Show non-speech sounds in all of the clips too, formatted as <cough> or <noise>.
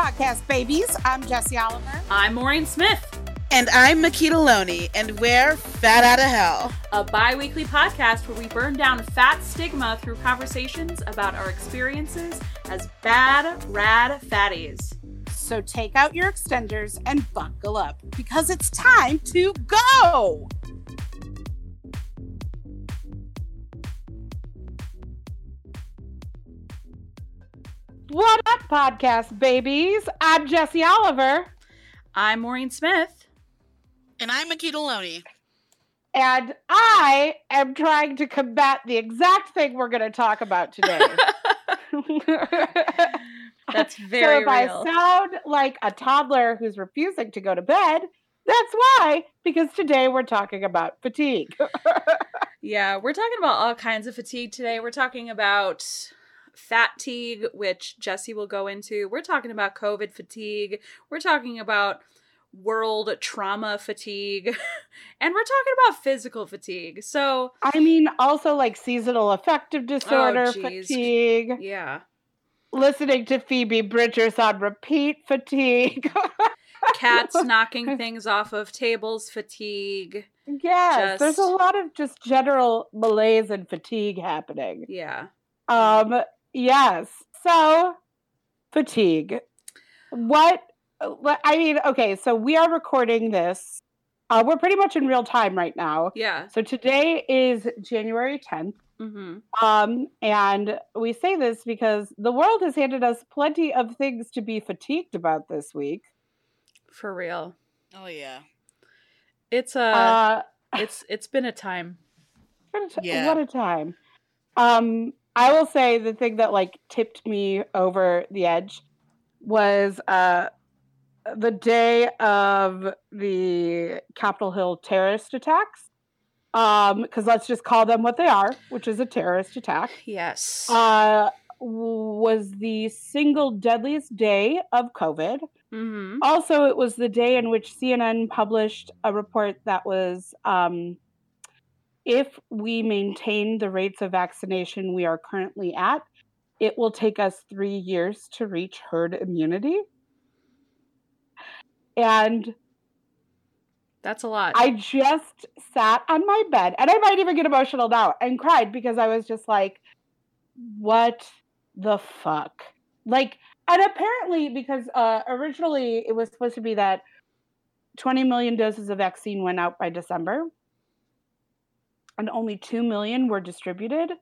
podcast, babies. I'm Jesse Oliver. I'm Maureen Smith. And I'm Makita Loney, and we're Fat Out of Hell, a bi weekly podcast where we burn down fat stigma through conversations about our experiences as bad, rad fatties. So take out your extenders and buckle up because it's time to go. What up, podcast babies? I'm Jesse Oliver. I'm Maureen Smith. And I'm Makita Loney. And I am trying to combat the exact thing we're going to talk about today. <laughs> <laughs> that's very so if real. I sound like a toddler who's refusing to go to bed, that's why, because today we're talking about fatigue. <laughs> yeah, we're talking about all kinds of fatigue today. We're talking about fatigue, which Jesse will go into. We're talking about COVID fatigue. We're talking about world trauma fatigue. <laughs> and we're talking about physical fatigue. So, I mean, also like seasonal affective disorder oh, fatigue. Yeah. Listening to Phoebe Bridgers on repeat fatigue. <laughs> Cats knocking things off of tables fatigue. Yes, just... there's a lot of just general malaise and fatigue happening. Yeah. Um, Yes. So, fatigue. What? I mean, okay, so we are recording this. Uh, we're pretty much in real time right now. Yeah. So today is January 10th. Mm-hmm. Um, and we say this because the world has handed us plenty of things to be fatigued about this week. For real. Oh yeah. It's a. Uh, it's it's been a time. <sighs> What a, t- yeah. what a time. Um, I will say the thing that like tipped me over the edge was uh the day of the Capitol Hill terrorist attacks. Um, because let's just call them what they are, which is a terrorist attack. Yes. Uh was the single deadliest day of COVID. Mm-hmm. Also, it was the day in which CNN published a report that was um, if we maintain the rates of vaccination we are currently at, it will take us three years to reach herd immunity. And that's a lot. I just sat on my bed and I might even get emotional now and cried because I was just like, what the fuck? Like, and apparently, because uh, originally it was supposed to be that 20 million doses of vaccine went out by December and only 2 million were distributed,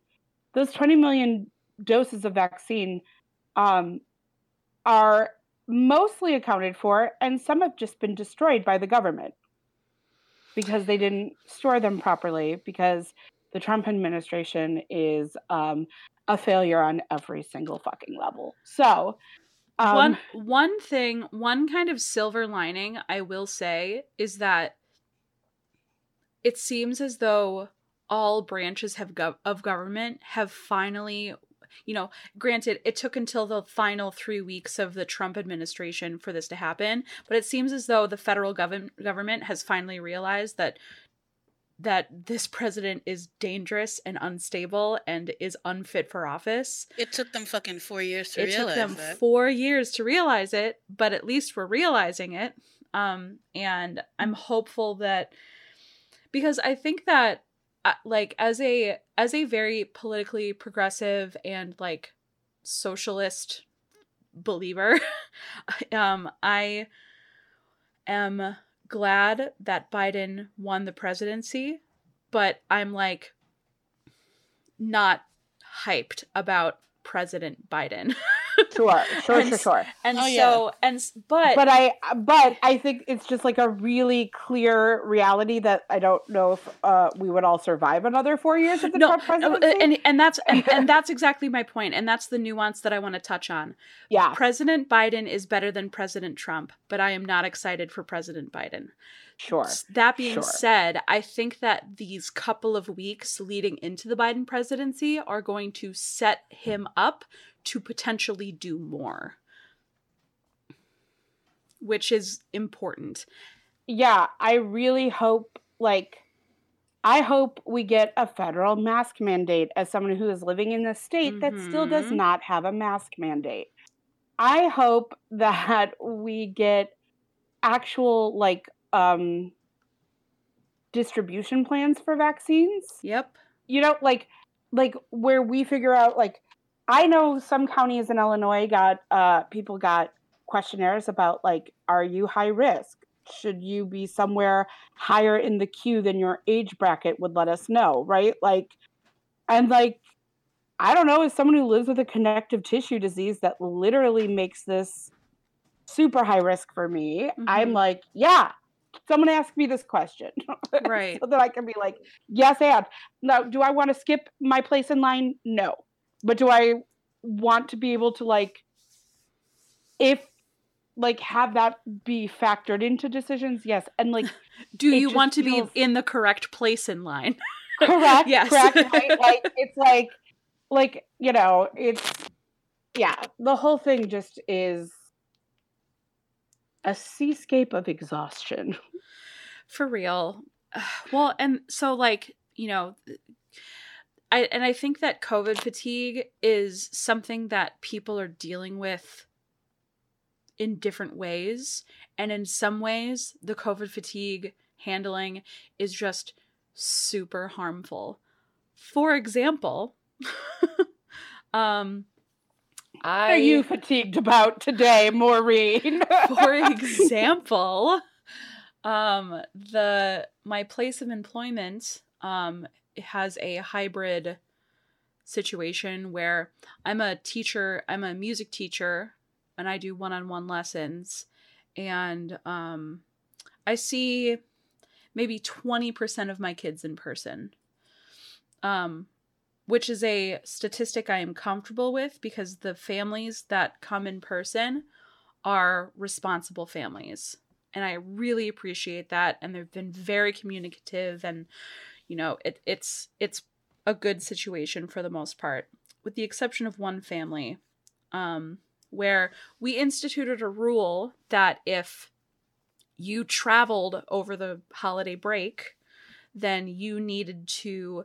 those 20 million doses of vaccine um, are mostly accounted for, and some have just been destroyed by the government because they didn't store them properly, because the Trump administration is um, a failure on every single fucking level. So, um, one one thing, one kind of silver lining I will say is that it seems as though all branches have gov- of government have finally you know granted it took until the final 3 weeks of the Trump administration for this to happen but it seems as though the federal gov- government has finally realized that that this president is dangerous and unstable and is unfit for office. It took them fucking 4 years to it realize It took them. 4 years to realize it, but at least we're realizing it. Um and I'm hopeful that because I think that like as a as a very politically progressive and like socialist believer <laughs> um i am glad that biden won the presidency but i'm like not hyped about president biden <laughs> sure, sure, and, sure, sure. And oh, so, yeah. and but but I, but I think it's just like a really clear reality that I don't know if uh, we would all survive another four years of the no, Trump presidency. And and that's and, and <laughs> that's exactly my point, and that's the nuance that I want to touch on. Yeah, President Biden is better than President Trump, but I am not excited for President Biden. Sure. That being sure. said, I think that these couple of weeks leading into the Biden presidency are going to set him up to potentially do more, which is important. Yeah, I really hope, like, I hope we get a federal mask mandate as someone who is living in a state mm-hmm. that still does Mm-hmm. not have a mask mandate. I hope that <laughs> we get actual like um distribution plans for vaccines. Yep. You know, like like where we figure out like I know some counties in Illinois got uh people got questionnaires about like are you high risk? Should you be somewhere higher in the queue than your age bracket would let us know, right? Like and like I don't know, as someone who lives with a connective tissue disease that literally makes this super high risk for me, I'm Mhm. like, yeah, someone ask me this question. <laughs> Right. so that I can be like, yes, and. Now, do I want to skip my place in line? No. But do I want to be able to like, if like have that be factored into decisions? Yes. And like, <laughs> Do you want to feels- be in the correct place in line? <laughs> correct <laughs> Yes. correct right? like it's like like you know it's yeah the whole thing just is a seascape of exhaustion For real. <sighs> Well, and so like, you know, I and I think that COVID fatigue is something that people are dealing with in different ways. And in some ways, the COVID fatigue handling is just super harmful. For example, <laughs> um I are you fatigued about today maureen <laughs> for <laughs> example um the my place of employment um has a hybrid situation where i'm a teacher i'm a music teacher and i do one-on-one lessons. And um i see maybe 20% of my kids in person um which is a statistic i am comfortable with because the families that come in person are responsible families. And i really appreciate that and they've been very communicative and you know it, it's it's a good situation for the most part with the exception of one family um, where we instituted a rule that if you traveled over the holiday break then you needed to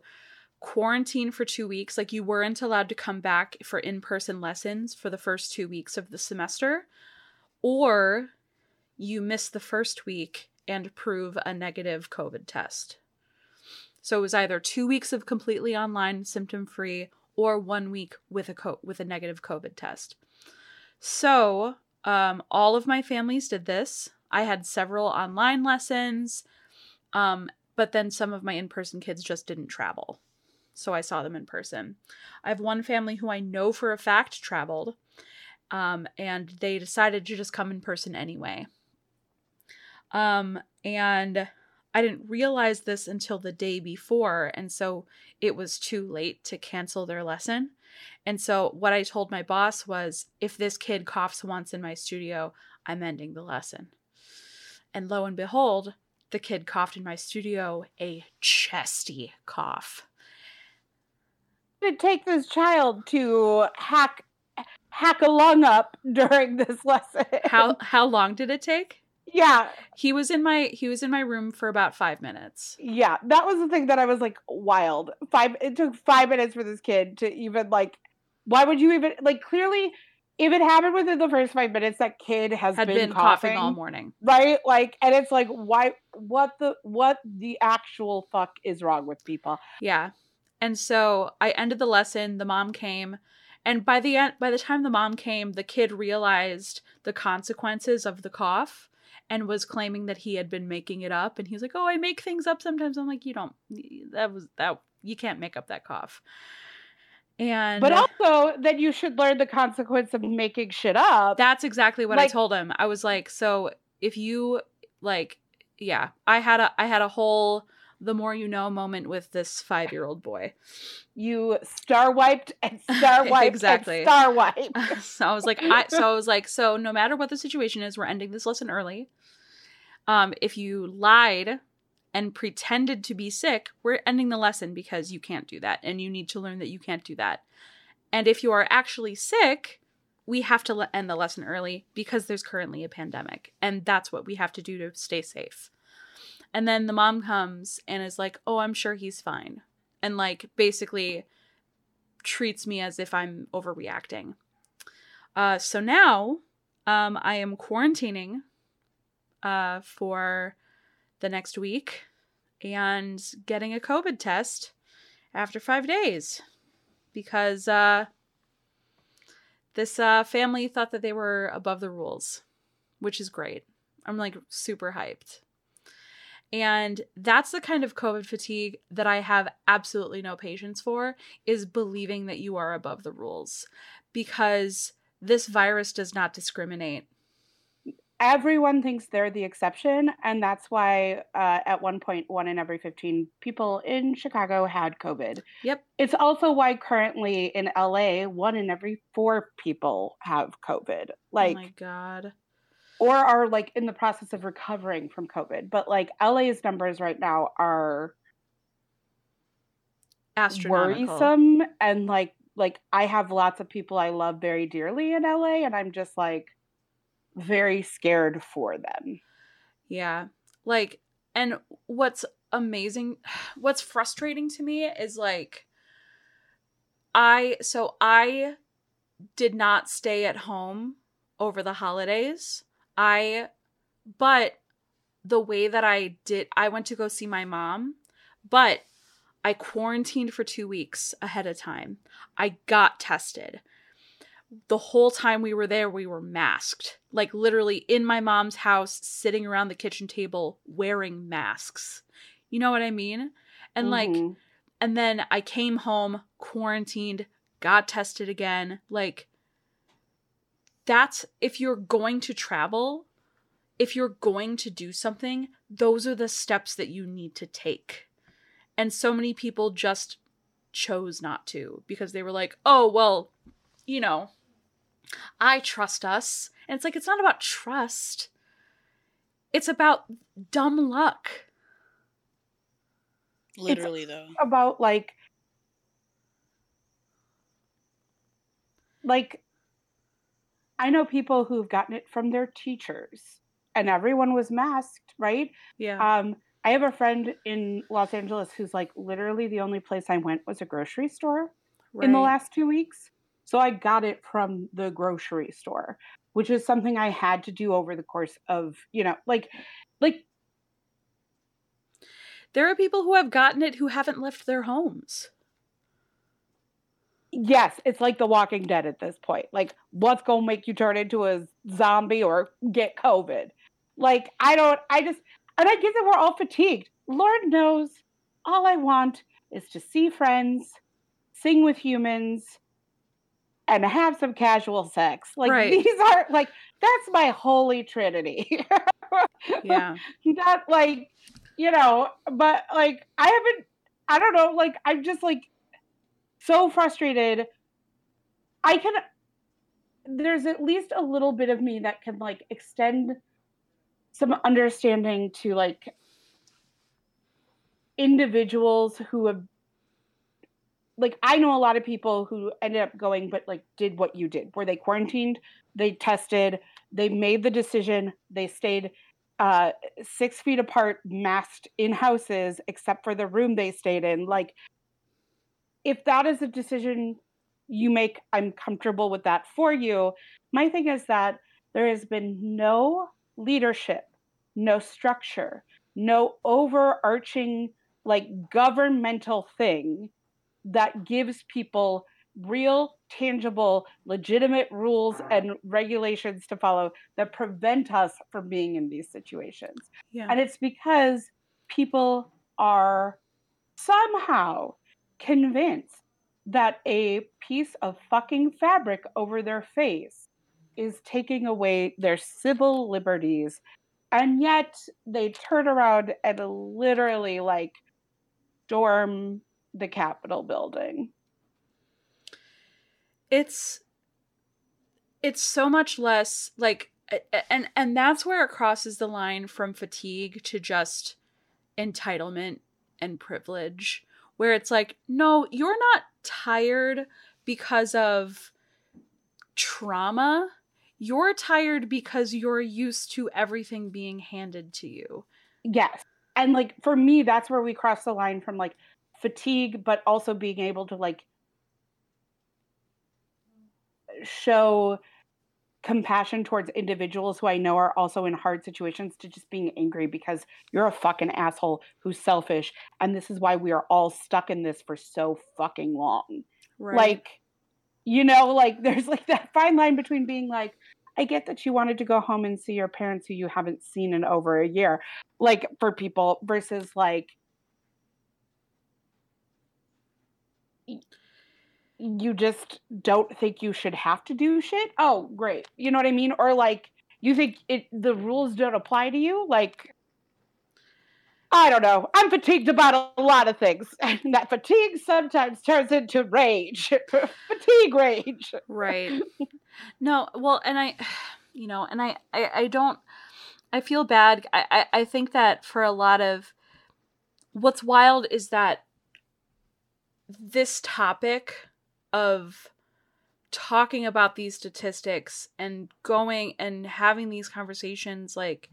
quarantine for two weeks like you weren't allowed to come back for in-person lessons for the first two weeks of the semester or you miss the first week and prove a negative COVID test. So it was either two weeks of completely online, symptom free, or one week with a co- with a negative COVID test. So um, all of my families did this. I had several online lessons, um, but then some of my in person kids just didn't travel. So I saw them in person. I have one family who I know for a fact traveled, um, and they decided to just come in person anyway. Um, and I didn't realize this until the day before, and so it was too late to cancel their lesson. And so what I told my boss was if this kid coughs once in my studio, I'm ending the lesson. And lo and behold, the kid coughed in my studio a chesty cough. did it take this child to hack hack a lung up <laughs> during this lesson How how long did it take? Yeah He was in my he was in my room for about 5 minutes. yeah that was the thing that i was like wild five it took five minutes for this kid to even like why would you even like clearly if it happened within the first five minutes that kid has Had been, been coughing, coughing all morning. right like and it's like why what the what the actual fuck is wrong with people Yeah. And so I ended the lesson, the mom came, and by the end by the time the mom came, the kid realized the consequences of the cough and was claiming that he had been making it up and he's like, "Oh, I make things up sometimes." I'm like, "You don't that was that you can't make up that cough." And but also that you should learn the consequence of making shit up That's exactly what I told him. I was like, so if you like yeah, I had a I had a whole the more you know moment with this 5-year-old boy. you star wiped and <laughs> star wiped Exactly. and star wiped <laughs> so I was like I so I was like so no matter what the situation is, we're ending this lesson early. Um if you lied and pretended to be sick, we're ending the lesson because you can't do that and you need to learn that you can't do that. And if you are actually sick, we have to end the lesson early because there's currently a pandemic and that's what we have to do to stay safe. And then the mom comes and is like, "Oh, I'm sure he's fine." And like basically treats me as if I'm overreacting. Uh, so now um, I am quarantining uh, for the next week and getting a COVID test after five days because uh, this uh, family thought that they were above the rules, which is great. I'm like super hyped. And that's the kind of COVID fatigue that I have absolutely no patience for is believing that you are above the rules because this virus does not discriminate. Everyone thinks they're the exception, and that's why uh, at one point, one in every 15 people in Chicago had COVID. Yep. It's also why currently in LA, one in every four people have COVID. Like, oh my God. Or are like in the process of recovering from COVID. But like LA's numbers right now are Astronomical. worrisome and like like I have lots of people I love very dearly in LA and I'm just like very scared for them. Yeah. Like, and what's amazing, <sighs> what's frustrating to me is like, I, so I did not stay at home over the holidays. I, but the way that I did, I went to go see my mom, but I quarantined for two weeks ahead of time. I got tested. The whole time we were there, we were masked. Like literally in my mom's house, sitting around the kitchen table wearing masks. You know what I mean? And like, Mhm. and then I came home, quarantined, got tested again. Like, that's if you're going to travel, if you're going to do something, those are the steps that you need to take. And so many people just chose not to because they were like, oh, well, you know, I trust us. And it's like, it's not about trust, it's about dumb luck. Literally, though. about like like I know people who've gotten it from their teachers and everyone was masked, right? Yeah. Um I have a friend in Los Angeles who's like literally the only place I went was a grocery store in the last 2 weeks. So I got it from the grocery store, which is something I had to do over the course of, you know, like like There are people who have gotten it who haven't left their homes. Yes, it's like The Walking Dead at this point. Like, what's gonna make you turn into a zombie or get COVID? Like, I don't, I just, and I get that we're all fatigued. Lord knows, all I want is to see friends, sing with humans, and have some casual sex. Like, Right. these are, like, that's my holy trinity. <laughs> Yeah. not like you know but like i haven't i don't know like i'm just like so frustrated. I can there's at least a little bit of me that can like extend some understanding to like individuals who have like i know a lot of people who ended up going but like did what you did. Where they quarantined? They tested. They made the decision. They stayed uh six feet apart masked in houses except for the room they stayed in. Like if that is a decision you make i'm comfortable with that for you my thing is that there has been no leadership no structure no overarching like governmental thing that gives people real tangible legitimate rules and regulations to follow that prevent us from being in these situations Yeah. and it's because people are somehow convinced that a piece of fucking fabric over their face is taking away their civil liberties. And yet they turn around and literally like storm the Capitol building. it's it's so much less like and and that's where it crosses the line from fatigue to just entitlement and privilege where it's like no you're not tired because of trauma you're tired because you're used to everything being handed to you Yes. And like for me, that's where we cross the line from like fatigue, but also being able to like show compassion towards individuals who I know are also in hard situations to just being angry because you're a fucking asshole who's selfish. And this is why we are all stuck in this for so fucking long. Right. Like, you know, like <laughs> there's like that fine line between being like, I get that you wanted to go home and see your parents who you haven't seen in over a year, like for people versus like, you just don't think you should have to do shit. Oh, great. You know what I mean? Or like you think it the rules don't apply to you? Like I don't know. I'm fatigued about a lot of things. <laughs> And that fatigue sometimes turns into rage. <laughs> fatigue rage. Right. <laughs> No, well, and I <sighs> you know, and I, I, I don't I feel bad. I, I, I think that for a lot of what's wild is that this topic of talking about these statistics and going and having these conversations like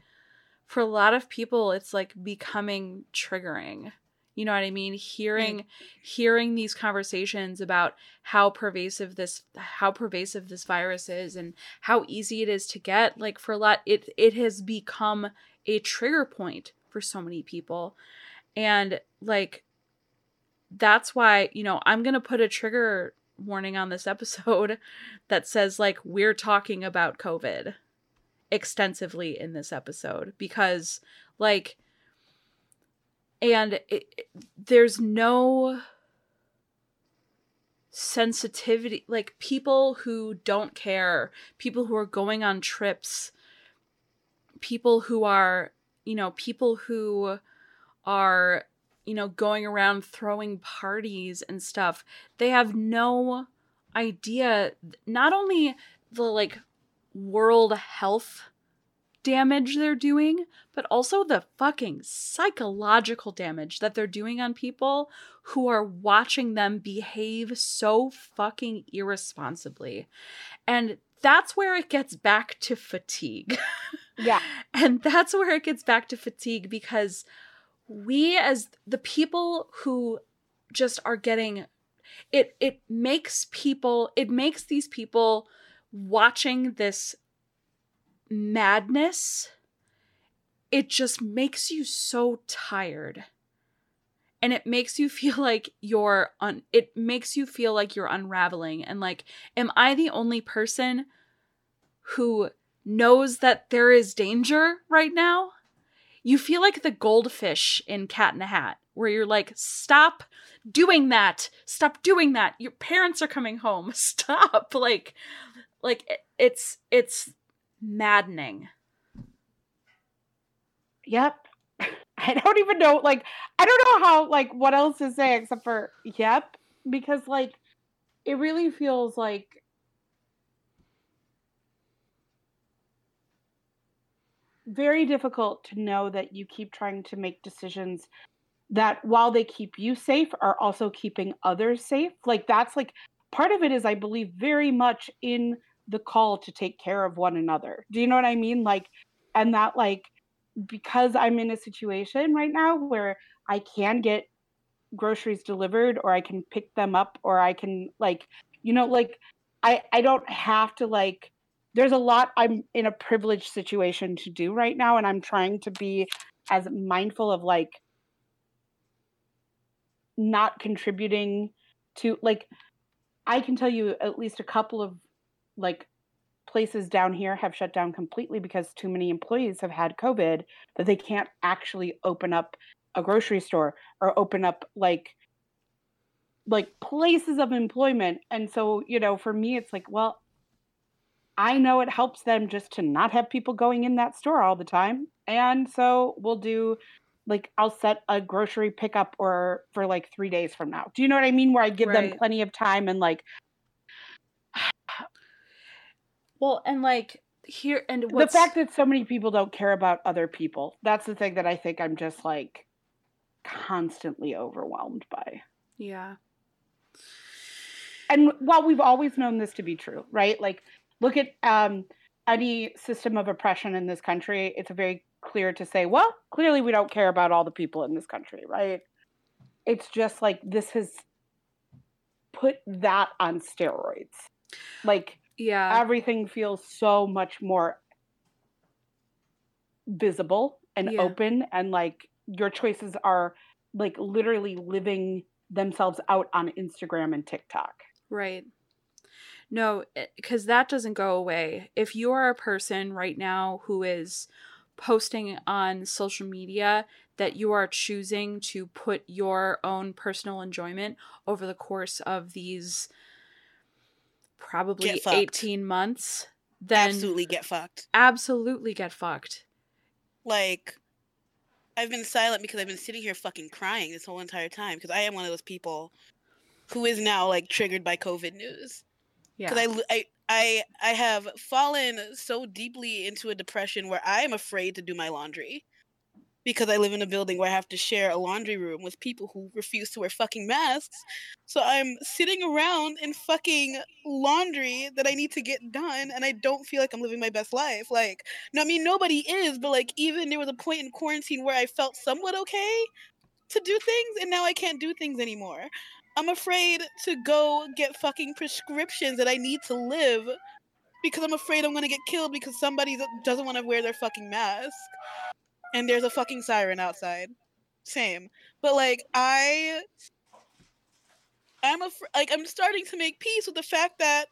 for a lot of people it's like becoming triggering. You know what i mean? Hearing mm. hearing these conversations about how pervasive this how pervasive this virus is and how easy it is to get like for a lot it it has become a trigger point for so many people. And like that's why you know i'm going to put a trigger warning on this episode <laughs> that says like we're talking about COVID extensively in this episode because like and it, it, there's no sensitivity like people who don't care people who are going on trips people who are you know people who are you know, going around throwing parties and stuff. They have no idea not only the like world health damage they're doing, but also the fucking psychological damage that they're doing on people who are watching them behave so fucking irresponsibly. And that's where it gets back to fatigue. <laughs> Yeah. and that's where it gets back to fatigue because we as the people who just are getting it it makes people it makes these people watching this madness it just makes you so tired. And it makes you feel <laughs> like you're un it makes you feel like you're unraveling. And like am i the only person who knows that there is danger right now you feel like the goldfish in Cat in a Hat, where you're like, stop doing that. Stop doing that. Your parents are coming home. <laughs> Stop. Like, like it's it's maddening. Yep. <laughs> I don't even know. Like, I don't know how. Like, what else to say except for yep, because like, it really feels like very difficult to know that you keep trying to make decisions that while they keep you safe are also keeping others safe. Like that's like part of it is i believe very much in the call to take care of one another. Do you know what i mean? Like and that like because i'm in a situation right now where i can get groceries delivered or i can pick them up or i can like you know like i i don't have to like there's a lot I'm in a privileged situation to do right now, and I'm trying to be as mindful of like not contributing to like I can tell you at least a couple of like places down here have shut down completely because too many employees have had COVID that they can't actually open up a grocery store or open up like like places of employment. And so, you know, for me it's like, well, I know it helps them just to not have people going in that store all the time. And so we'll do like I'll set a grocery pickup or for like 3 days from now. Do you know what I mean where I give right. them plenty of time and like <sighs> well, and like here and the fact that so many people don't care about other people. That's the thing that I think I'm just like constantly overwhelmed by. Yeah. And while we've always known this to be true, right? Like look at um, any system of oppression in this country, it's very clear to say, well, clearly we don't care about all the people in this country, right? It's just like this has put that on steroids. Like Yeah. everything feels so much more visible and Yeah. open and like your choices are like literally living themselves out on Instagram and TikTok. Right. No, eh, because that doesn't go away. If you are a person right now who is posting on social media that you are choosing to put your own personal enjoyment over the course of these probably 18 months, then Absolutely get fucked. absolutely get fucked. Like, I've been silent because I've been sitting here fucking crying this whole entire time because I am one of those people who is now like triggered by COVID news. Yeah. because I have fallen so deeply into a depression where I am afraid to do my laundry because I live in a building where I have to share a laundry room with people who refuse to wear fucking masks. So I'm sitting around in fucking laundry that I need to get done and I don't feel like I'm living my best life. Like no I mean nobody is, but like even there was a point in quarantine where I felt somewhat okay to do things and now I can't do things anymore. I'm afraid to go get fucking prescriptions that I need to live because I'm afraid I'm gonna get killed because somebody doesn't want to wear their fucking mask. And there's a fucking siren outside. Same. But like I I'm af- like I'm starting to make peace with the fact that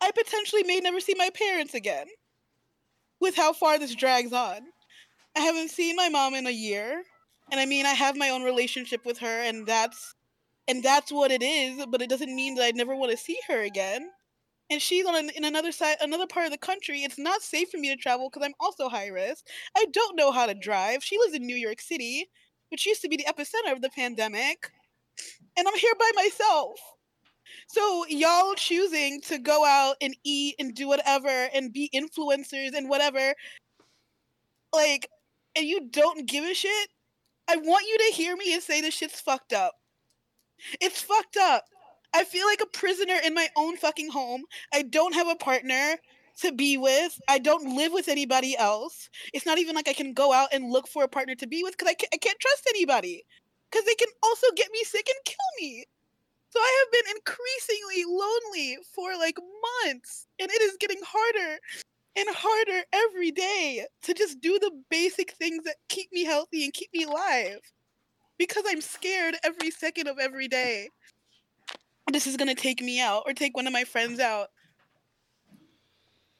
I potentially may never see my parents again. With how far this drags on. I haven't seen my mom in a year. And I mean I have my own relationship with her and that's and that's what it is but it doesn't mean that i never want to see her again. And she's on an, in another side another part of the country it's not safe for me to travel because i'm also high risk. I don't know how to drive. She lives in new york city which used to be the epicenter of the pandemic and i'm here by myself. So y'all choosing to go out and eat and do whatever and be influencers and whatever like and you don't give a shit i want you to hear me and say this shit's fucked up it's fucked up. I feel like a prisoner in my own fucking home. I don't have a partner to be with. I don't live with anybody else. It's not even like I can go out and look for a partner to be with because I can't, I can't trust anybody. Because they can also get me sick and kill me. So I have been increasingly lonely for like months. And it is getting harder and harder every day to just do the basic things that keep me healthy and keep me alive because I'm scared every second of every day. This is gonna take me out or take one of my friends out.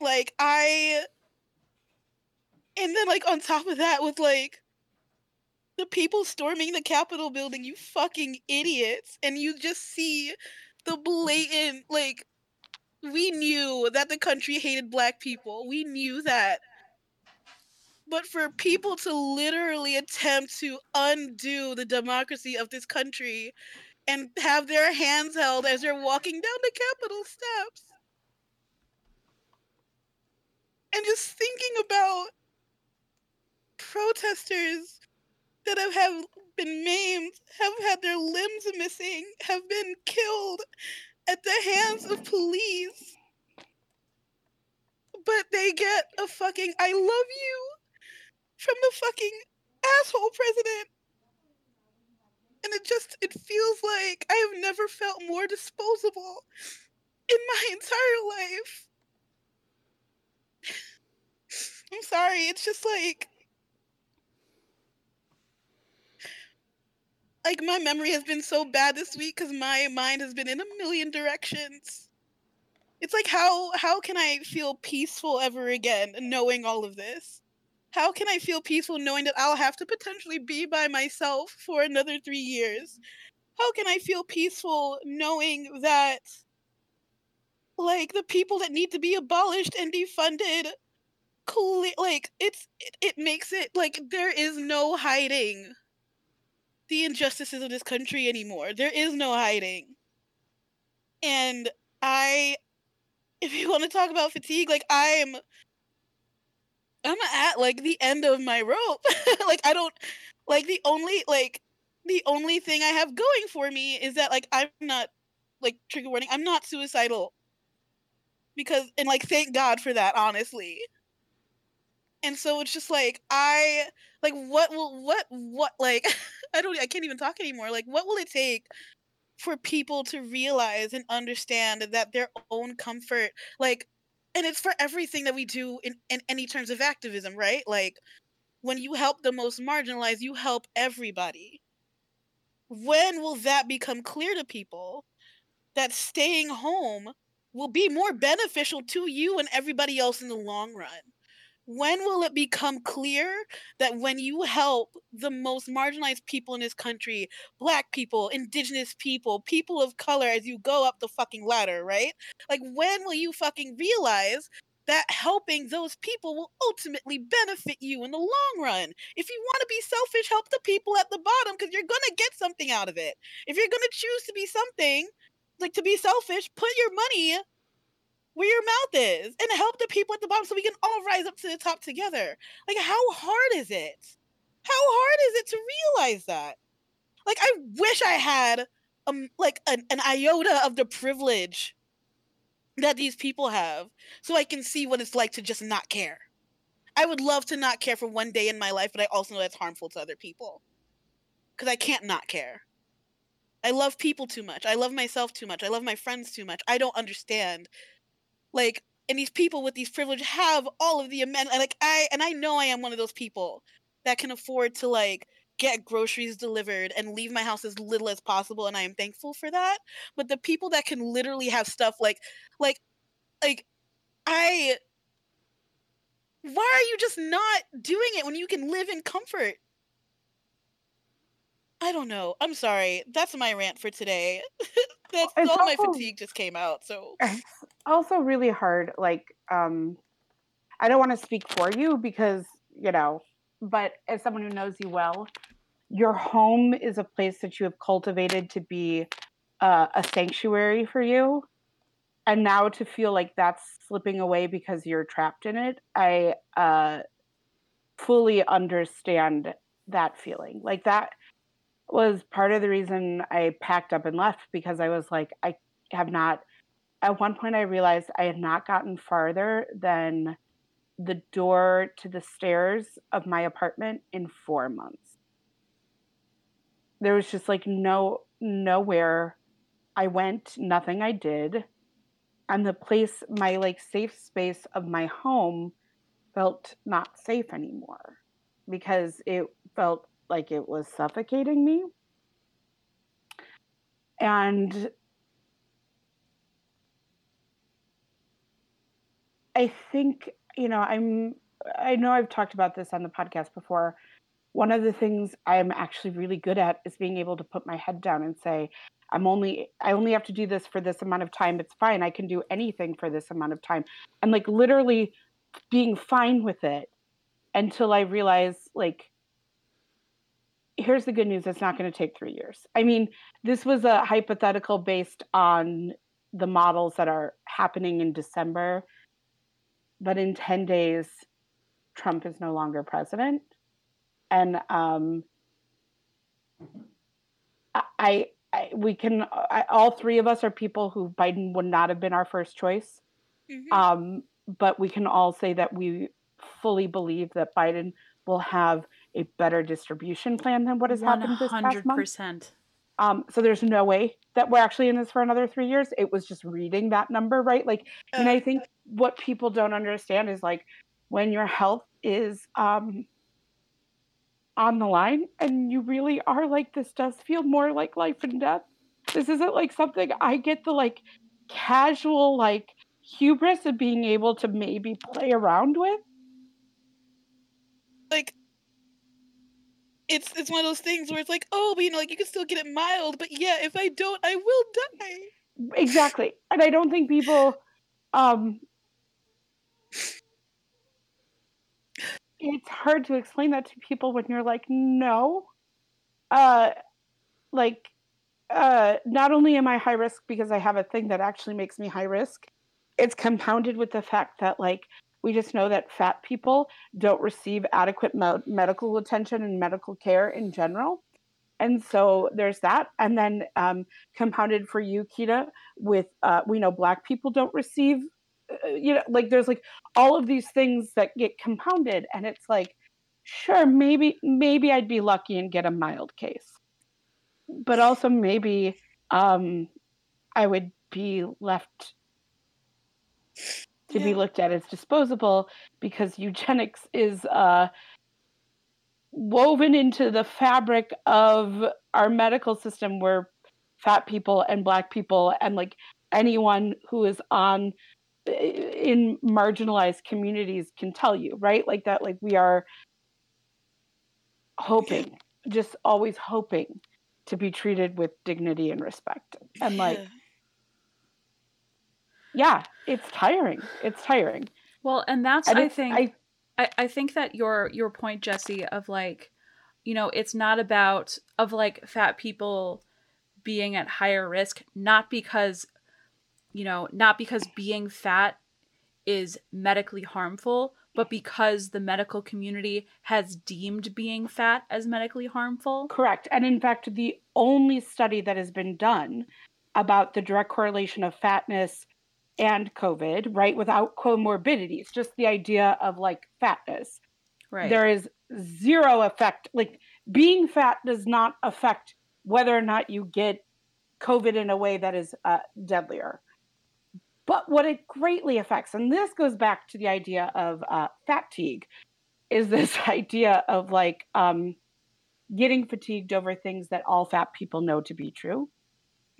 Like I and then like on top of that with like the people storming the Capitol building, you fucking idiots. And you just see the blatant like we knew that the country hated black people. We knew that but for people to literally attempt to undo the democracy of this country and have their hands held as they're walking down the Capitol steps. And just thinking about protesters that have, have been maimed, have had their limbs missing, have been killed at the hands of police. But they get a fucking I love you from the fucking asshole president. And it just it feels like I have never felt more disposable in my <laughs> entire life. I'm sorry, it's just like like my memory has been so bad this week cuz my mind has been in a million directions. It's like how how can I feel peaceful ever again knowing all of this? How can I feel peaceful knowing that I'll have to potentially be by myself for another three years? How can I feel peaceful knowing that, like, the people that need to be abolished and defunded, cle- like, it's it, it makes it like there is no hiding the injustices of this country anymore. There is no hiding. And I, <laughs> if you want to talk about fatigue, like, I'm I'm at like the end of my rope. <laughs> like I don't like the only like the only thing I have going for me is that like I'm not like trigger warning, I'm not suicidal. Because and like thank God for that, honestly. And so it's just like I like what will what what like <laughs> I don't I can't even talk anymore. Like what will it take for people to realize and understand that their own comfort, like, and it's for everything that we do in, in any terms of activism, right? Like, when you help the most marginalized, you help everybody. When will that become clear to people that staying home will be more beneficial to you and everybody else in the long run? When will it become clear that when you help the most marginalized people in this country, black people, indigenous people, people of color, as you go up the fucking ladder, right? Like, when will you fucking realize that helping those people will ultimately benefit you in the long run? If you want to be selfish, help the people at the bottom because you're going to get something out of it. If you're going to choose to be something, like to be selfish, put your money where your mouth is and help the people at the bottom so we can all rise up to the top together. Like, how hard is it? How hard is it to realize that? Like, I wish I had um like an, an iota of the privilege that these people have so I can see what it's like to just not care. I would love to not care for one day in my life, but I also know that's harmful to other people. Because I can't not care. I love people too much. I love myself too much. I love my friends too much. I don't understand like and these people with these privileges have all of the amenities like i and i know i am one of those people that can afford to like get groceries delivered and leave my house as little as possible and i am thankful for that but the people that can literally have stuff like like like i why are you just not doing it when you can live in comfort I don't know. I'm sorry. That's my rant for today. <laughs> That's all also, my fatigue just came out. So <laughs> also really hard. Like, um, I don't want to speak for you because you know, but as someone who knows you well, your home is a place that you have cultivated to be uh, a sanctuary for you, and now to feel like that's slipping away because you're trapped in it, I uh, fully understand that feeling. Like that was part of the reason I packed up and left because I was like, I have not. At one point, I realized I had not gotten farther than the door to the stairs of my apartment in four months. There was just like no nowhere I went, nothing I did. And the place, my like safe space of my home felt not safe anymore because it felt like it was suffocating me. And I think, you know, I'm, I know I've talked about this on the podcast before. One of the things I'm actually really good at is being able to put my head down and say, I'm only, I only have to do this for this amount of time. It's fine. I can do anything for this amount of time. And like literally being fine with it until I realize, like, here's the good news it's not going to take three years. I mean, this was a hypothetical based on the models that are happening in December. But in 10 days, Trump is no longer president. And um, I, I, we can, I, all three of us are people who Biden would not have been our first choice. Mm-hmm. Um, but we can all say that we fully believe that Biden will have a better distribution plan than what has 100%. happened this past month. Um, so there's no way that we're actually in this for another three years. It was just reading that number, right? Like, and I think what people don't understand is like when your health is um, on the line and you really are like, this does feel more like life and death. This isn't like something I get the like casual, like hubris of being able to maybe play around with. Like, it's it's one of those things where it's like, oh, but you know, like you can still get it mild, but yeah, if I don't, I will die. Exactly, and I don't think people, um, it's hard to explain that to people when you're like, no, uh, like, uh, not only am I high risk because I have a thing that actually makes me high risk, it's compounded with the fact that like we just know that fat people don't receive adequate mo- medical attention and medical care in general. And so there's that. And then um, compounded for you, Kita, with uh, we know Black people don't receive, uh, you know, like there's like all of these things that get compounded. And it's like, sure, maybe, maybe I'd be lucky and get a mild case. But also maybe um, I would be left to yeah. be looked at as disposable because eugenics is uh, woven into the fabric of our medical system where fat people and black people and like anyone who is on in marginalized communities can tell you right? Like that like we are hoping <clears throat> just always hoping to be treated with dignity and respect. And like yeah it's tiring it's tiring. Well and that's and i think I, I i think that your your point jesse of like you know it's not about of like fat people being at higher risk not because you know not because being fat is medically harmful but because the medical community has deemed being fat as medically harmful. Correct and in fact the only study that has been done about the direct correlation of fatness and covid right without comorbidities just the idea of like fatness right there is zero effect like being fat does not affect whether or not you get COVID in a way that is uh, deadlier. But what it greatly affects, and this goes back to the idea of uh, fatigue, is this <laughs> idea of like um, getting fatigued over things that all fat people know to be true.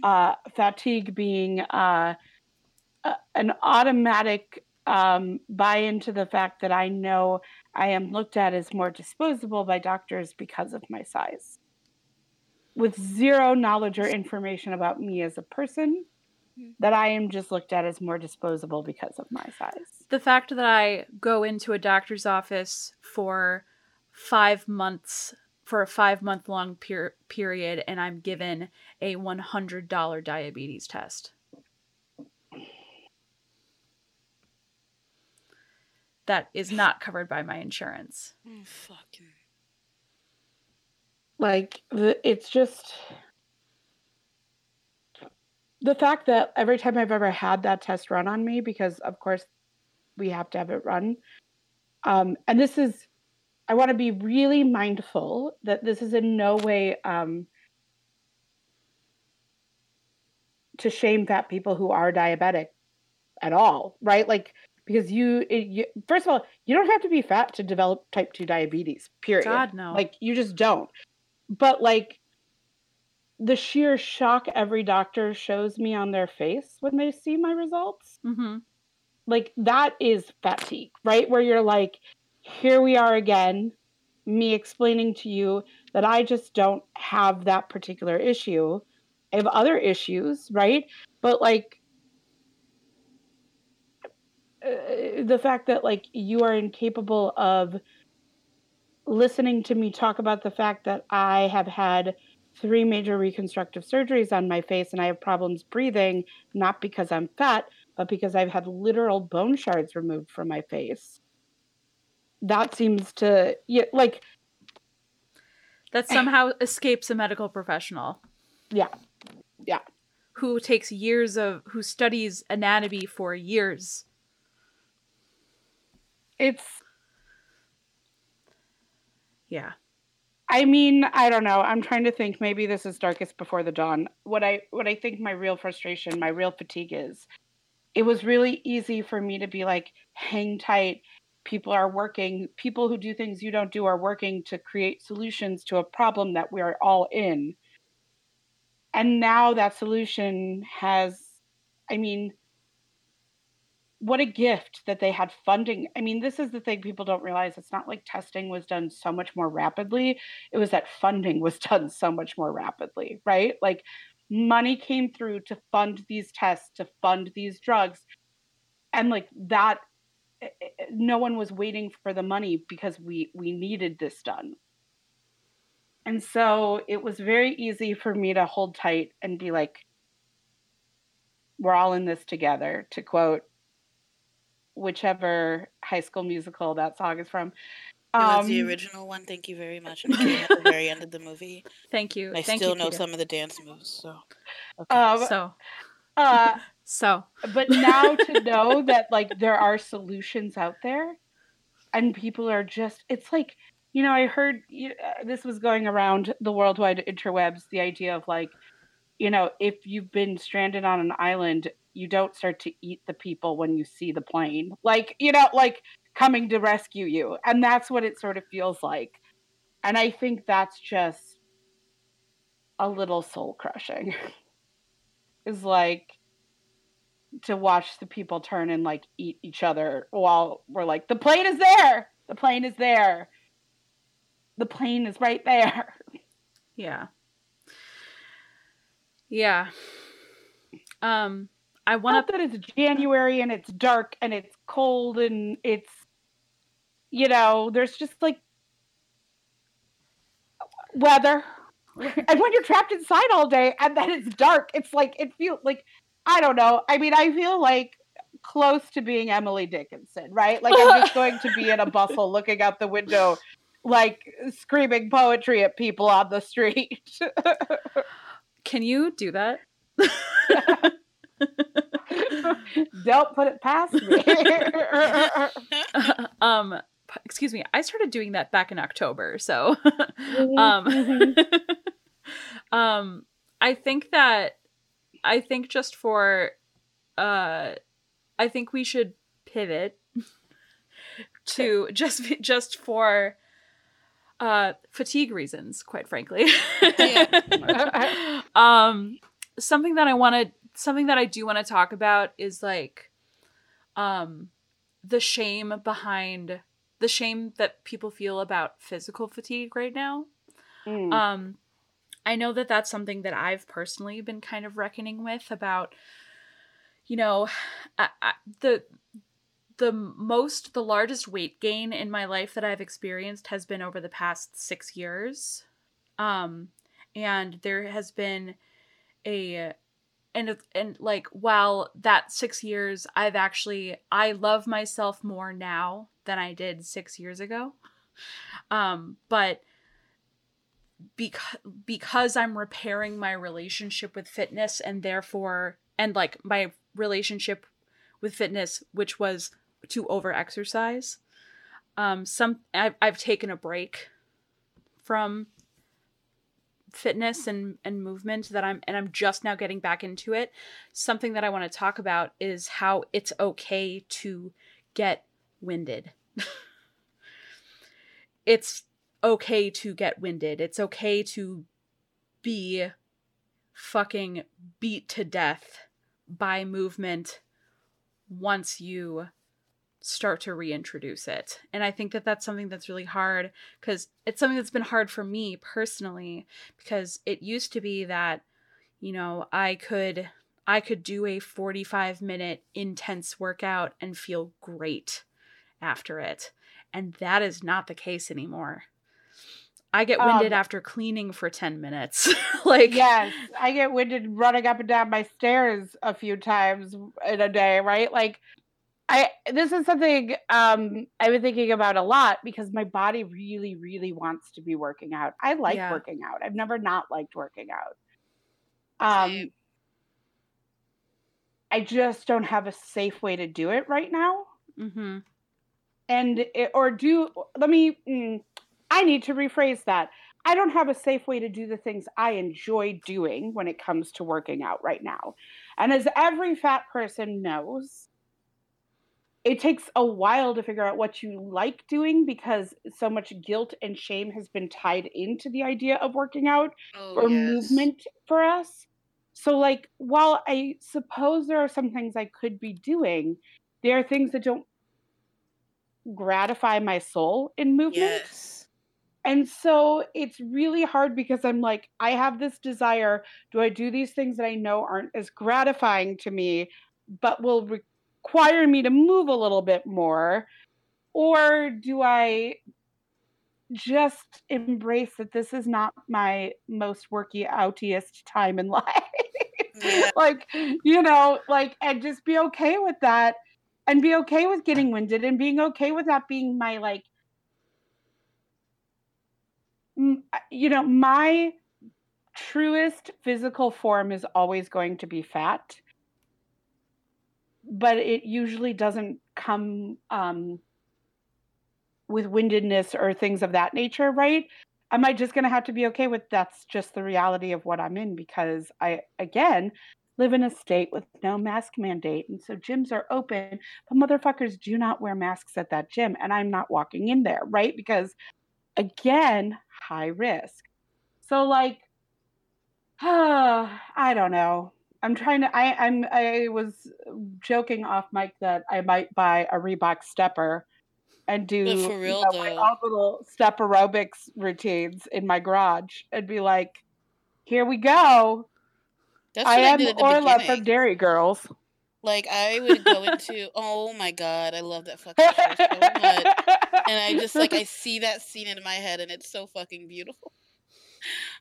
Uh, fatigue being an automatic um, buy into the fact that I know I am looked at as more disposable by doctors because of my size with zero knowledge or information about me as a person hmm. that I am just looked at as more disposable because of my size. The fact that I go into a doctor's office for five months, for a five month long per- period, and I'm given a $100 diabetes test. That is not covered by my insurance. Oh, fucking like it's just the fact that every time I've ever had that test run on me, because of course we have to have it run. Um, and this is, I want to be really mindful that this is in no way um, to shame fat people who are diabetic at all, right? Like, because you, it, you, first of all, you don't have to be fat to develop type 2 diabetes, period. God, no. Like, you just don't but like the sheer shock every doctor shows me on their face when they see my results mm-hmm. like that is fatigue right where you're like here we are again me explaining to you that i just don't have that particular issue i have other issues right but like uh, the fact that like you are incapable of listening to me talk about the fact that I have had three major reconstructive surgeries on my face and I have problems breathing, not because I'm fat, but because I've had literal bone shards removed from my face. That seems to yeah, like that somehow <laughs> escapes a medical professional. Yeah. Yeah. Who takes years of who studies anatomy for years. It's yeah. I mean, I don't know. I'm trying to think. Maybe this is darkest before the dawn. What I what I think my real frustration, my real fatigue is, it was really easy for me to be like, hang tight. People are working. People who do things you don't do are working to create solutions to a problem that we are all in. And now that solution has, I mean, what a gift that they had funding. I mean, this is the thing people don't realize. It's not like testing was done so much more rapidly. It was that funding was <laughs> done so much more rapidly, right? Like money came through to fund these tests, to fund these drugs. And like that eh, eh, eh, no one was waiting for the money because we we needed this done. And so it was very easy for me to hold tight and be like we're all in this together to quote whichever high school musical that song is from. Um, it was the um, original one. Thank you very much. And at the very end of the movie. <laughs> Thank you. I Thank still you, know Peter. some of the dance moves. So, okay. um, so, uh, <laughs> so. But now to know that like there are solutions out there, and people are just. It's like you know I heard you, uh, this was going around the worldwide interwebs. The idea of like you know, if you've been stranded on an island, you don't start to eat the people when you see the plane. Like, you know, like coming to rescue you. And that's what it sort of feels like. And I think that's just a little soul crushing. <laughs> is like to watch the people turn and like eat each other while we're like, the plane is there. The plane is there. The plane is right there. Yeah. Yeah. Um, I want to. that it's January and it's dark and it's cold and it's, you know, there's just like weather. and when you're trapped inside all day and then it's dark, it's like, it feels like, I don't know. I mean, I feel like close to being Emily Dickinson, right? Like I'm just going to be in a bustle <laughs> looking out the window, like screaming poetry at people on the street. <laughs> Can you do that? <laughs> <laughs> Don't put it past me. <laughs> um, excuse me. I started doing that back in October, so mm-hmm, um, mm-hmm. <laughs> um, I think that I think just for uh, I think we should pivot to just just for uh fatigue reasons quite frankly um something that i want to something that I do want to talk about is like um the shame behind the shame that people feel about physical fatigue right now. Mm. Um I know that that's something that I've personally been kind of reckoning with about you know I, I, the the most the largest weight gain in my life that I've experienced has been over the past 6 years. Um and there has been a and and like while that 6 years I've actually I love myself more now than I did 6 years ago. Um but because because I'm repairing my relationship with fitness and therefore and like my relationship with fitness which was to over exercise um some I've, I've taken a break from fitness and and movement that I'm and I'm just now getting back into it. Something that I want to talk about is how it's okay to get winded. <laughs> it's okay to get winded. It's okay to be fucking beat to death by movement once you start to reintroduce it. And I think that that's something that's really hard because it's something that's been hard for me personally because it used to be that you know, I could I could do a 45 minute intense workout and feel great after it. And that is not the case anymore. I get winded um, after cleaning for 10 minutes. <laughs> like Yes, I get winded running up and down my stairs a few times in a day, right? Like I this is something um, I've been thinking about a lot because my body really, really wants to be working out. I like yeah. working out. I've never not liked working out. Um, I just don't have a safe way to do it right now. Mm-hmm. And it, or do let me. Mm, I need to rephrase that. I don't have a safe way to do the things I enjoy doing when it comes to working out right now. And as every fat person knows, it takes a while to figure out what you like doing because so much guilt and shame has been tied into the idea of working out oh, or yes. movement for us. So, like, while I suppose there are some things I could be doing, there are things that don't gratify my soul in movement. Yes. And so it's really hard because I'm like, I have this desire. Do I do these things that I know aren't as gratifying to me, but will re- require me to move a little bit more? Or do I just embrace that this is not my most worky outiest time in <laughs> life? Yeah. like, you know, like, and just be okay with that and be okay with getting winded and being okay with that being my, like, you know, my truest physical form is always going to be fat but it usually doesn't come um, with windedness or things of that nature, right? am I just going to have to be okay with that's just the reality of what I'm in because I again live in a state with no mask mandate and so gyms are open but motherfuckers do not wear masks at that gym and I'm not walking in there, right? Because again, high risk. So like uh, <sighs> I don't know. I'm trying to I I'm I was joking off mic that I might buy a Reebok stepper and do real you know, my own little step aerobics routines in my garage and be like, here we go. that's I I am the Orla from. Derry Girls. Like I would go into <laughs> oh my god, I love that fucking show so much. And I just like I see that scene in my head and it's so fucking beautiful. <laughs>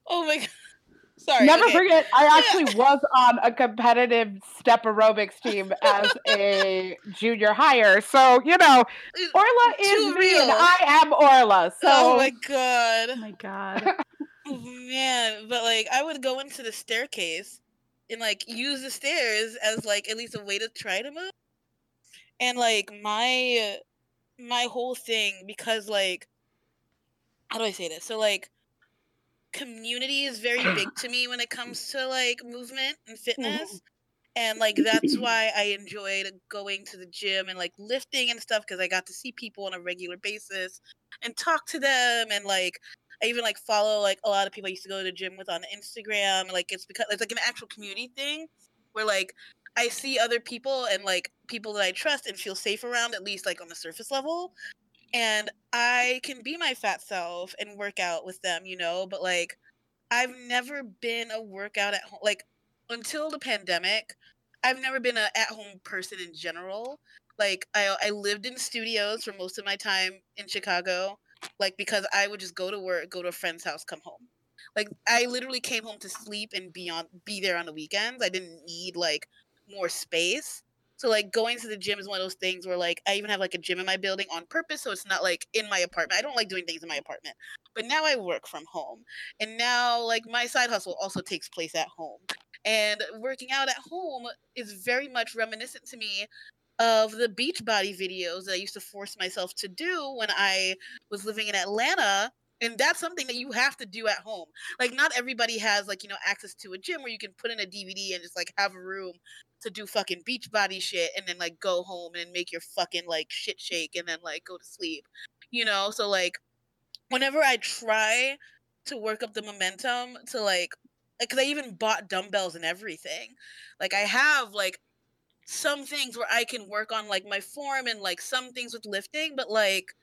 Oh my god. Sorry. Never okay. forget, I <laughs> actually was on a competitive step aerobics team as a junior hire. So, you know, Orla is Too me and real. I am Orla. So, oh my god. Oh my god. <laughs> Man, but like I would go into the staircase and like use the stairs as like at least a way to try to move. And like my my whole thing because like how do I say this? So like community is very big <clears throat> to me when it comes to like movement and mm-hmm. fitness. And like that's <clears throat> why I enjoyed going to the gym and like lifting and stuff because I got to see people on a regular basis and talk to them and like I even like follow like a lot of people I used to go to the gym with on Instagram. and, Like it's because it's like an actual community thing where like I see other people and like people that I trust and feel safe around at least like on the surface level. And I can be my fat self and work out with them, you know, but like I've never been a workout at home like until the pandemic. I've never been a at home person in general. Like I I lived in studios for most of my time in Chicago like because I would just go to work, go to a friend's house, come home. Like I literally came home to sleep and be on be there on the weekends. I didn't need like more space. So like going to the gym is one of those things where like I even have like a gym in my building on purpose so it's not like in my apartment. I don't like doing things in my apartment. But now I work from home. And now like my side hustle also takes place at home. And working out at home is very much reminiscent to me of the beach body videos that I used to force myself to do when I was living in Atlanta. And that's something that you have to do at home. Like, not everybody has, like, you know, access to a gym where you can put in a DVD and just, like, have a room to do fucking beach body shit and then, like, go home and make your fucking, like, shit shake and then, like, go to sleep. You know? So, like, whenever I try to work up the momentum to, like, because I even bought dumbbells and everything. Like, I have, like, some things where I can work on like my form and like some things with lifting, but like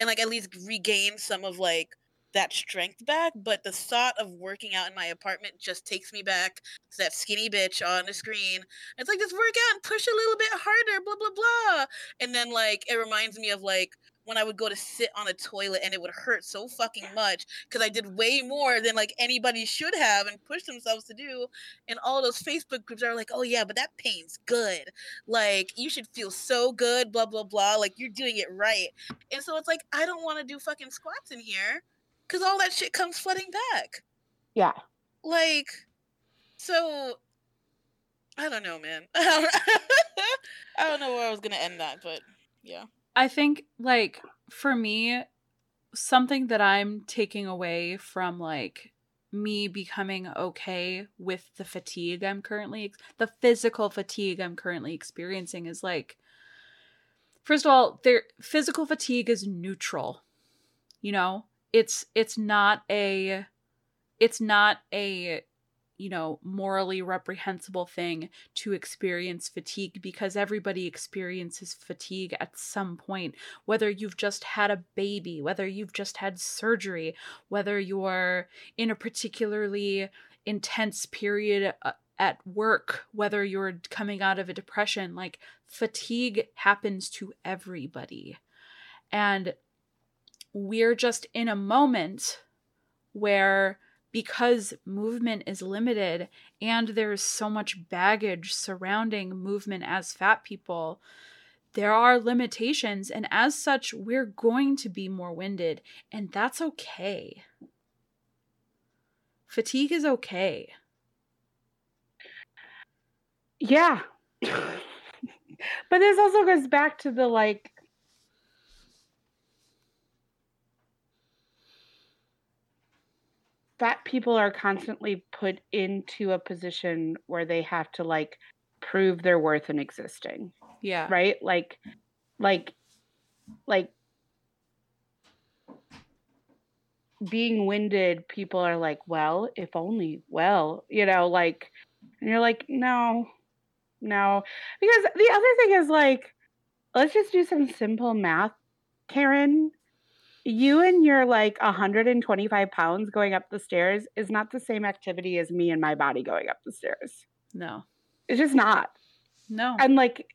and like at least regain some of like that strength back. But the thought of working out in my apartment just takes me back to that skinny bitch on the screen. It's like just work out and push a little bit harder, blah blah blah. And then like it reminds me of like when I would go to sit on a toilet and it would hurt so fucking much because I did way more than like anybody should have and push themselves to do. And all those Facebook groups are like, oh yeah, but that pain's good. Like you should feel so good, blah blah blah. Like you're doing it right. And so it's like I don't want to do fucking squats in here because all that shit comes flooding back. yeah. Like, so I don't know, man. <laughs> I don't know where I was gonna end that, but yeah. I think like for me something that I'm taking away from like me becoming okay with the fatigue I'm currently the physical fatigue I'm currently experiencing is like first of all there physical fatigue is neutral you know? It's it's not a it's not a you know morally reprehensible thing to experience fatigue because everybody experiences fatigue at some point whether you've just had a baby whether you've just had surgery whether you're in a particularly intense period uh, at work whether you're coming out of a depression like fatigue happens to everybody. And we're just in a moment where because movement is limited and there's so much baggage surrounding movement as fat people, there are limitations. And as such, we're going to be more winded, and that's okay. Fatigue is okay. Yeah. <laughs> but this also goes back to the like people are constantly put into a position where they have to like prove their worth in existing Yeah. right like like like being winded people are like well if only well you know like and you're like no no because the other thing is like let's just do some simple math karen you and your like 125 pounds going up the stairs is not the same activity as me and my body going up the stairs No. it's just not No. and like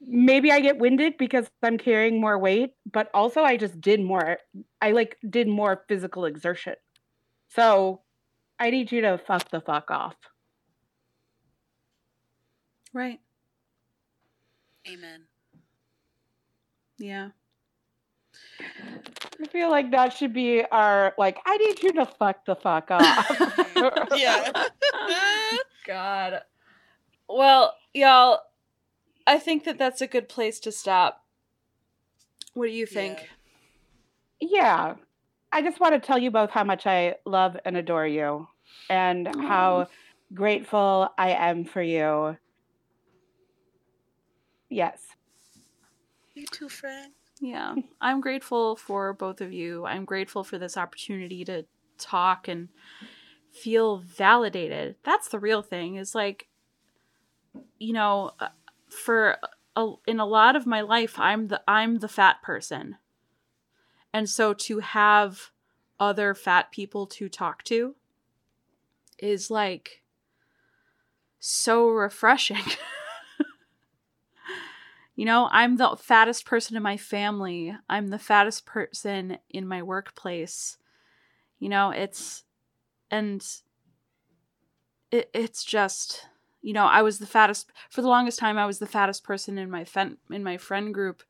maybe I get winded because I'm carrying more weight, but also I just did more I like did more physical exertion. So I need you to fuck the fuck off. right. Amen. Yeah. I feel like that should be our like I need you to fuck the fuck off. <laughs> yeah. <laughs> God. Well, y'all, I think that that's a good place to stop. What do you think? yeah. I just want to tell you both how much I love and adore you and how grateful I am for you. Yes. You too, friend. Yeah. I'm grateful for both of you. I'm grateful for this opportunity to talk and feel validated. That's the real thing. Is like you know, uh, for a, in a lot of my life I'm the I'm the fat person. And so to have other fat people to talk to is like so <laughs> refreshing. You know, I'm the fattest person in my family. I'm the fattest person in my workplace. You know, it's and it, it's just you know i was the fattest for the longest time i was the fattest person in my fen- in my friend group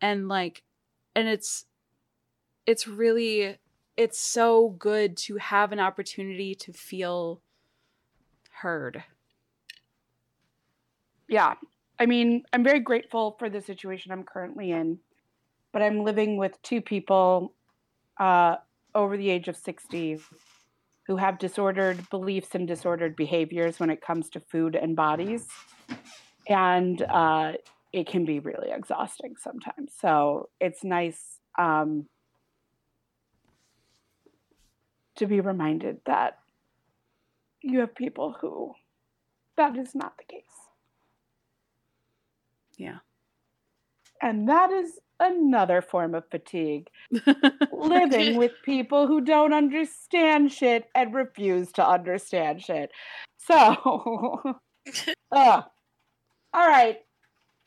and like and it's it's really it's so good to have an opportunity to feel heard yeah i mean i'm very grateful for the situation i'm currently in but i'm living with two people uh, over the age of 60 who have disordered beliefs and disordered behaviors when it comes to food and bodies. And uh, it can be really exhausting sometimes. So it's nice um, to be reminded that you have people who that is not the case yeah and that is another form of fatigue. <laughs> Living with people who don't understand shit and refuse to understand shit. So, <laughs> uh, all right.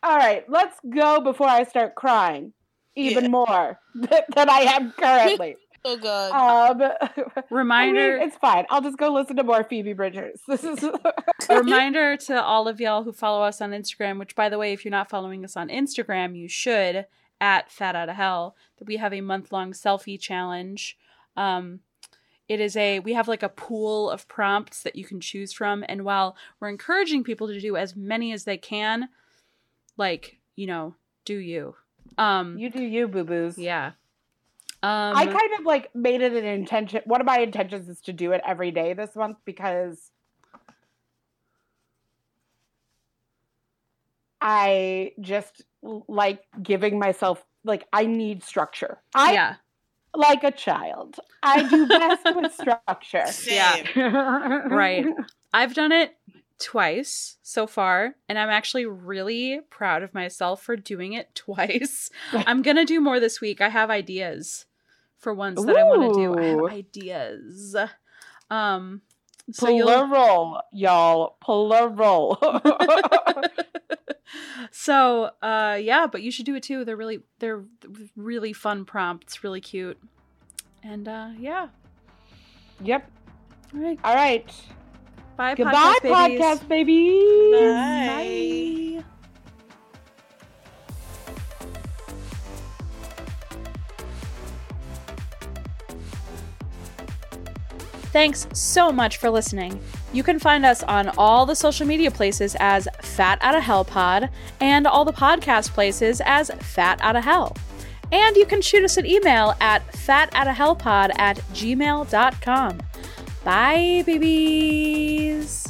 All right. Let's go before I start crying even Yeah. more <laughs> than I am currently. Oh god. um, reminder I mean, it's fine. I'll just go listen to more Phoebe Bridgers. <laughs> This is a <laughs> reminder to all of y'all who follow us on Instagram, which by the way, if you're not following us on Instagram, you should at Fat Out of Hell, that we have a month long selfie challenge. Um it is a we have like a pool of prompts that you can choose from and while we're encouraging people to do as many as they can like you know do you um you do you, boo boos. yeah um I kind of like made it an intention. One of my intentions is to do it every day this month because I just like giving myself like I need structure. I yeah like a child. I do best with <laughs> structure. Same. Right. <laughs> I've done it twice so far, and I'm actually really proud of myself for doing it <laughs> twice. I'm gonna do more this week. I have ideas for ones that I want to do. I have ideas. Um, so Plural, y'all. Plural. <laughs> so uh yeah but you should do it too they're really they're really fun prompts really cute and uh yeah yep. all right All right. bye Goodbye, podcast babies. Bye. bye Thanks so much for listening. You can find us on all the social media places as Fat Outta Hell Pod and all the podcast places as Fat Outta Hell. And you can shoot us an email at fatoutahellpod at gmail.com. Bye, babies.